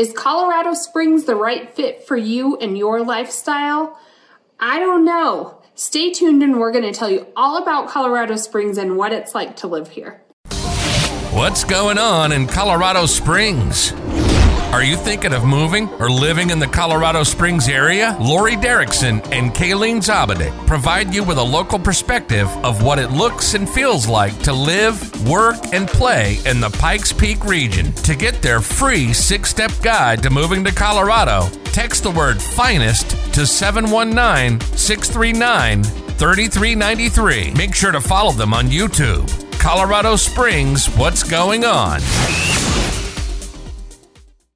Is Colorado Springs the right fit for you and your lifestyle? I don't know. Stay tuned and we're going to tell you all about Colorado Springs and what it's like to live here. What's going on in Colorado Springs? Are you thinking of moving or living in the Colorado Springs area? Laurie Derickson and Kalene Zaabadick provide you with a local perspective of what it looks and feels like to live, work, and play in the Pikes Peak region. To get their free six step guide to moving to Colorado, text the word finest to 719 639 3393. Make sure to follow them on YouTube. Colorado Springs, what's going on?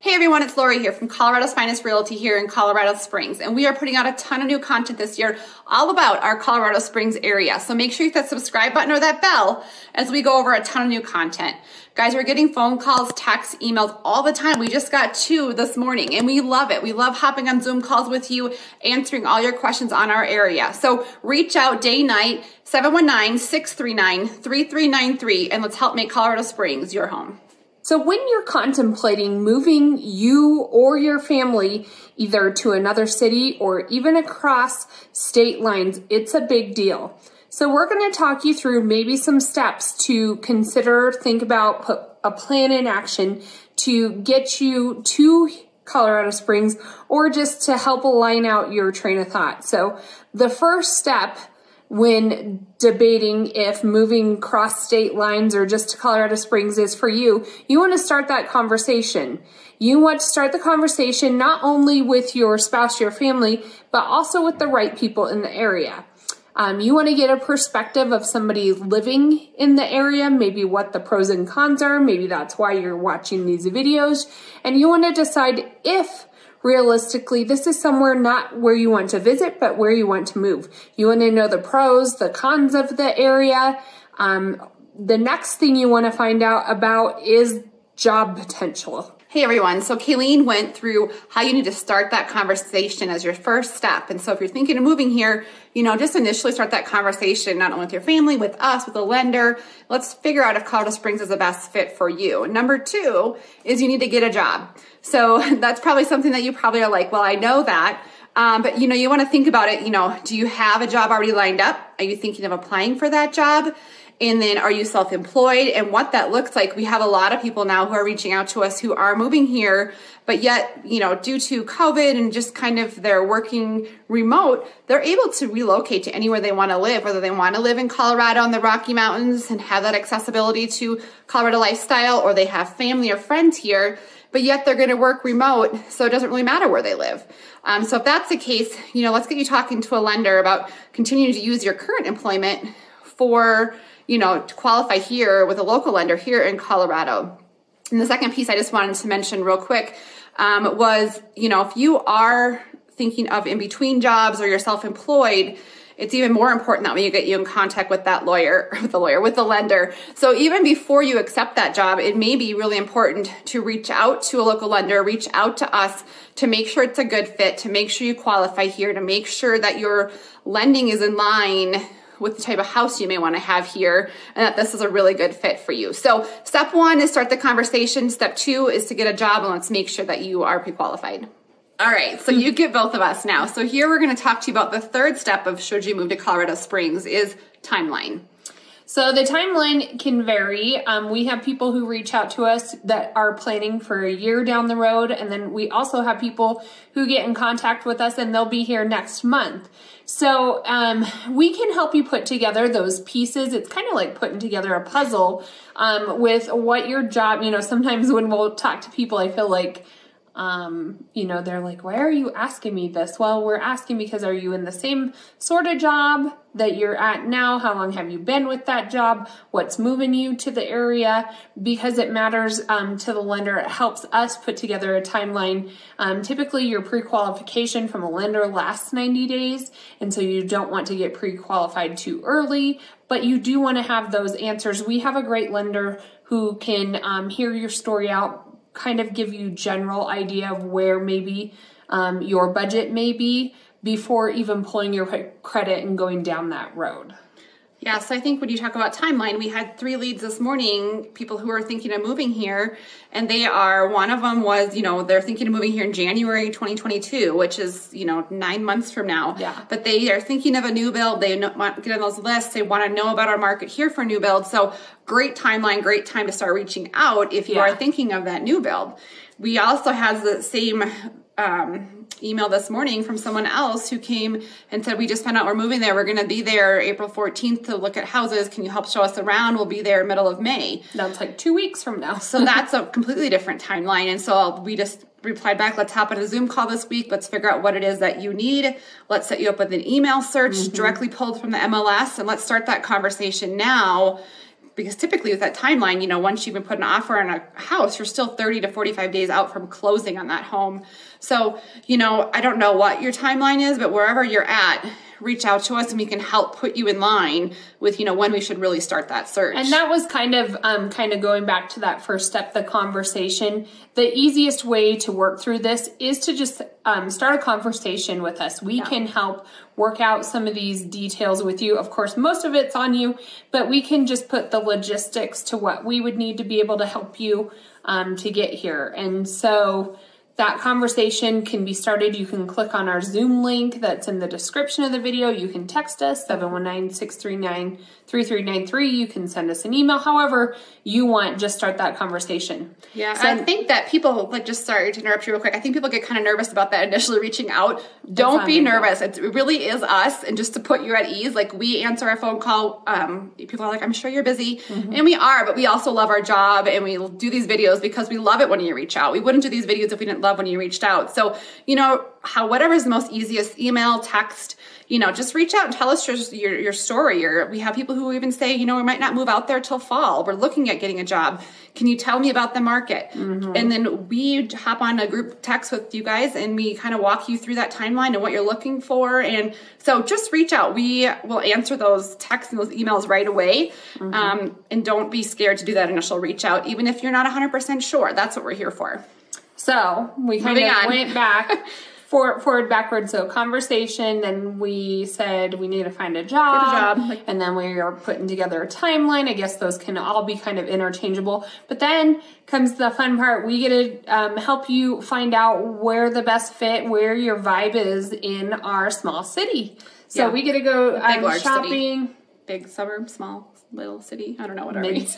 Hey everyone, it's Laurie here from Colorado's Finest Realty here in Colorado Springs, and we are putting out a ton of new content this year all about our Colorado Springs area. So make sure you hit that subscribe button or that bell as we go over a ton of new content. Guys, we're getting phone calls, texts, emails all the time. We just got two this morning and we love it. We love hopping on Zoom calls with you, answering all your questions on our area. So reach out day, night, 719-639-3393, and let's help make Colorado Springs your home. So, when you're contemplating moving you or your family either to another city or even across state lines, it's a big deal. So, we're going to talk you through maybe some steps to consider, think about, put a plan in action to get you to Colorado Springs or just to help align out your train of thought. So, the first step when debating if moving cross state lines or just to Colorado Springs is for you, you want to start that conversation. You want to start the conversation not only with your spouse, your family, but also with the right people in the area. Um, you want to get a perspective of somebody living in the area, maybe what the pros and cons are. Maybe that's why you're watching these videos. And you want to decide if realistically, this is somewhere not where you want to visit, but where you want to move. You want to know the pros, the cons of the area. Um, the next thing you want to find out about is job potential. Hey everyone. So Kalene went through how you need to start that conversation as your first step. And so if you're thinking of moving here, you know, just initially start that conversation, not only with your family, with us, with a lender. Let's figure out if Colorado Springs is the best fit for you. Number two is you need to get a job. So that's probably something that you probably are like, well, I know that. Um, but you know, you want to think about it. You know, do you have a job already lined up? Are you thinking of applying for that job? And then are you self employed and what that looks like? We have a lot of people now who are reaching out to us who are moving here, but yet, you know, due to COVID and just kind of their working remote, they're able to relocate to anywhere they want to live, whether they want to live in Colorado in the Rocky Mountains and have that accessibility to Colorado lifestyle, or they have family or friends here, but yet they're going to work remote, so it doesn't really matter where they live. Um, so if that's the case, you know, let's get you talking to a lender about continuing to use your current employment for you know, to qualify here with a local lender here in Colorado. And the second piece I just wanted to mention real quick um, was, you know, if you are thinking of in between jobs or you're self-employed, it's even more important that when you get you in contact with that lawyer, with the lawyer, with the lender. So even before you accept that job, it may be really important to reach out to a local lender, reach out to us to make sure it's a good fit, to make sure you qualify here, to make sure that your lending is in line with the type of house you may want to have here and that this is a really good fit for you. So step one is start the conversation. Step two is to get a job and let's make sure that you are pre-qualified. All right, so you get both of us now. So here we're going to talk to you about the third step of should you move to Colorado Springs is timeline. So the timeline can vary. Um, we have people who reach out to us that are planning for a year down the road, and then we also have people who get in contact with us and they'll be here next month. So um, we can help you put together those pieces. It's kind of like putting together a puzzle um, with what your job. You know, sometimes when we'll talk to people, I feel like um, you know, they're like, why are you asking me this? Well, we're asking because are you in the same sort of job that you're at now? How long have you been with that job? What's moving you to the area? Because it matters um, to the lender. It helps us put together a timeline. Um, typically, your pre qualification from a lender lasts 90 days, and so you don't want to get pre qualified too early, but you do want to have those answers. We have a great lender who can um, hear your story out kind of give you general idea of where maybe um, your budget may be before even pulling your credit and going down that road. Yeah, so I think when you talk about timeline, we had three leads this morning, people who are thinking of moving here, and they are one of them was, you know, they're thinking of moving here in January 2022, which is, you know, nine months from now. Yeah. But they are thinking of a new build. They want to get on those lists. They want to know about our market here for new build. So great timeline, great time to start reaching out if you Yeah. are thinking of that new build. We also has the same um, email this morning from someone else who came and said, "We just found out we're moving there. We're going to be there April 14th to look at houses. Can you help show us around? We'll be there middle of May." That's like two weeks from now. So that's a completely different timeline. And so we just replied back, let's hop on a Zoom call this week. Let's figure out what it is that you need. Let's set you up with an email search mm-hmm. directly pulled from the MLS and let's start that conversation now. Because typically with that timeline, you know, once you've been put an offer on a house, you're still 30 to 45 days out from closing on that home. So, you know, I don't know what your timeline is, but wherever you're at, reach out to us and we can help put you in line with, you know, when we should really start that search. And that was kind of um, kind of going back to that first step, the conversation. The easiest way to work through this is to just um, start a conversation with us. We can help work out some of these details with you. Of course, most of it's on you, but we can just put the logistics to what we would need to be able to help you um, to get here. And so that conversation can be started. You can click on our Zoom link that's in the description of the video. You can text us 719-639-3393. You can send us an email. However you want, just start that conversation. Yeah, So- I think that people like just sorry to interrupt you real quick. I think people get kind of nervous about that initially reaching out. Don't be nervous. It's, it really is us, and just to put you at ease, like we answer a phone call. Um, people are like, "I'm sure you're busy," Mm-hmm. and we are, but we also love our job, and we do these videos because we love it when you reach out. We wouldn't do these videos if we didn't love when you reached out. So you know how whatever is the most easiest, email, text. You know, just reach out and tell us your your, your story. Or we have people who even say, you know, we might not move out there till fall. We're looking at getting a job. Can you tell me about the market? And then we hop on a group text with you guys and we kind of walk you through that timeline and what you're looking for. And so just reach out. We will answer those texts and those emails right away. Um, and don't be scared to do that initial reach out, even if you're not 100% sure. That's what we're here for. So we kind Moving of on. went back, forward, forward, backward. So conversation. Then we said we need to find a job. job, and then we are putting together a timeline. I guess those can all be kind of interchangeable. But then comes the fun part. We get to um, help you find out where the best fit, where your vibe is in our small city. So Yeah. we get to go Big, um, large city. shopping. Big suburb, small, little city. I don't know what are we? Mid-size?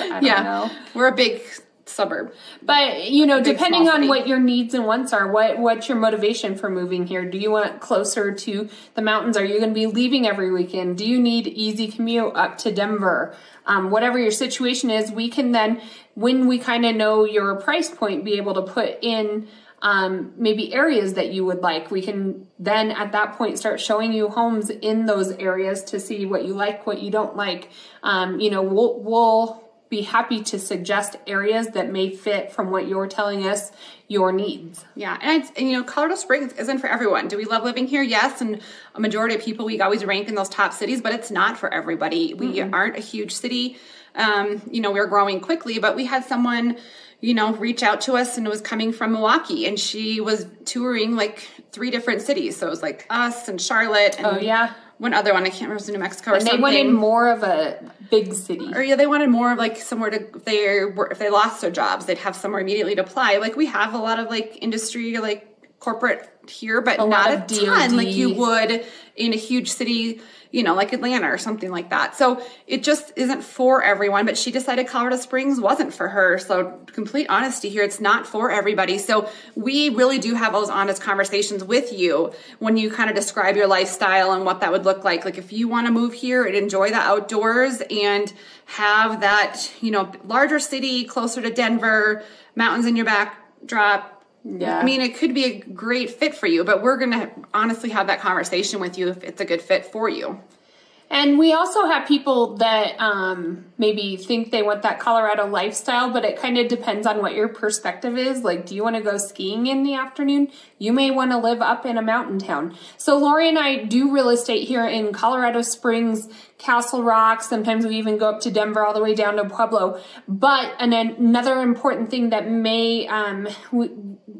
I don't yeah, know. we're a big suburb. But you know, depending on what your needs and wants are, what what's your motivation for moving here? Do you want closer to the mountains? Are you going to be leaving every weekend? Do you need easy commute up to Denver? Um, whatever your situation is, we can then, when we kind of know your price point, be able to put in um, maybe areas that you would like. We can then at that point start showing you homes in those areas to see what you like, what you don't like. Um, you know, we'll we'll be happy to suggest areas that may fit from what you're telling us your needs. Yeah, and, it's, and you know, Colorado Springs isn't for everyone. Do we love living here? Yes, and a majority of people we always rank in those top cities, but it's not for everybody. We aren't a huge city. Um, you know, we're growing quickly, but we had someone, you know, reach out to us and it was coming from Milwaukee, and she was touring like three different cities. So it was like us and Charlotte. And Oh, yeah. One other one. I can't remember. It was New Mexico or something. And they something. wanted more of a big city. or yeah, they wanted more of like somewhere to if they were if they lost their jobs, they'd have somewhere immediately to apply. Like we have a lot of like industry like corporate here, but lot not a of ton like you would in a huge city, you know, like Atlanta or something like that. So it just isn't for everyone. But she decided Colorado Springs wasn't for her. So complete honesty here, it's not for everybody. So we really do have those honest conversations with you when you kind of describe your lifestyle and what that would look like. Like if you want to move here and enjoy the outdoors and have that, you know, larger city closer to Denver, mountains in your backdrop. Yeah. I mean, it could be a great fit for you, but we're going to honestly have that conversation with you if it's a good fit for you. And we also have people that um, maybe think they want that Colorado lifestyle, but it kind of depends on what your perspective is. Like, do you want to go skiing in the afternoon? You may want to live up in a mountain town. So, Laurie and I do real estate here in Colorado Springs, Castle Rock. Sometimes we even go up to Denver all the way down to Pueblo. But and another important thing that may um,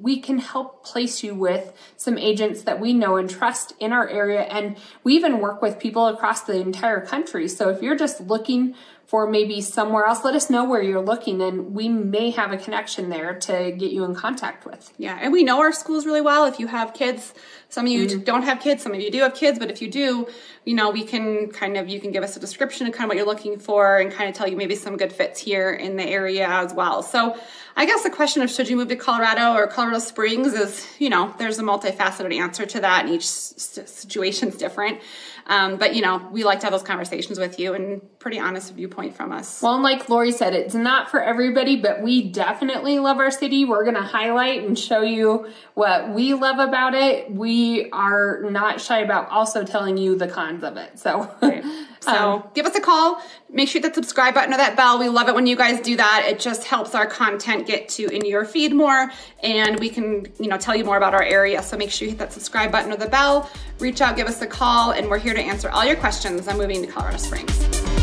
we, can help place you with some agents that we know and trust in our area, and we even work with people across the entire country. So if you're just looking for maybe somewhere else, let us know where you're looking and we may have a connection there to get you in contact with. Yeah, and we know our schools really well. If you have kids, some of you mm-hmm. don't have kids, some of you do have kids, but if you do, you know, we can kind of, you can give us a description of kind of what you're looking for and kind of tell you maybe some good fits here in the area as well. So I guess the question of should you move to Colorado or Colorado Springs is, you know, there's a multifaceted answer to that and each situation is different. Um, but you know, we like to have those conversations with you and pretty honest viewpoint from us. Well, like Laurie said, it's not for everybody, but we definitely love our city. We're going to highlight and show you what we love about it. We are not shy about also telling you the cons of it. So, right. so um, give us a call. Make sure that subscribe button or that bell. We love it when you guys do that. It just helps our content get to in your feed more, and we can you know tell you more about our area. So make sure you hit that subscribe button or the bell. Reach out, give us a call, and we're here to answer all your questions on moving to Colorado Springs.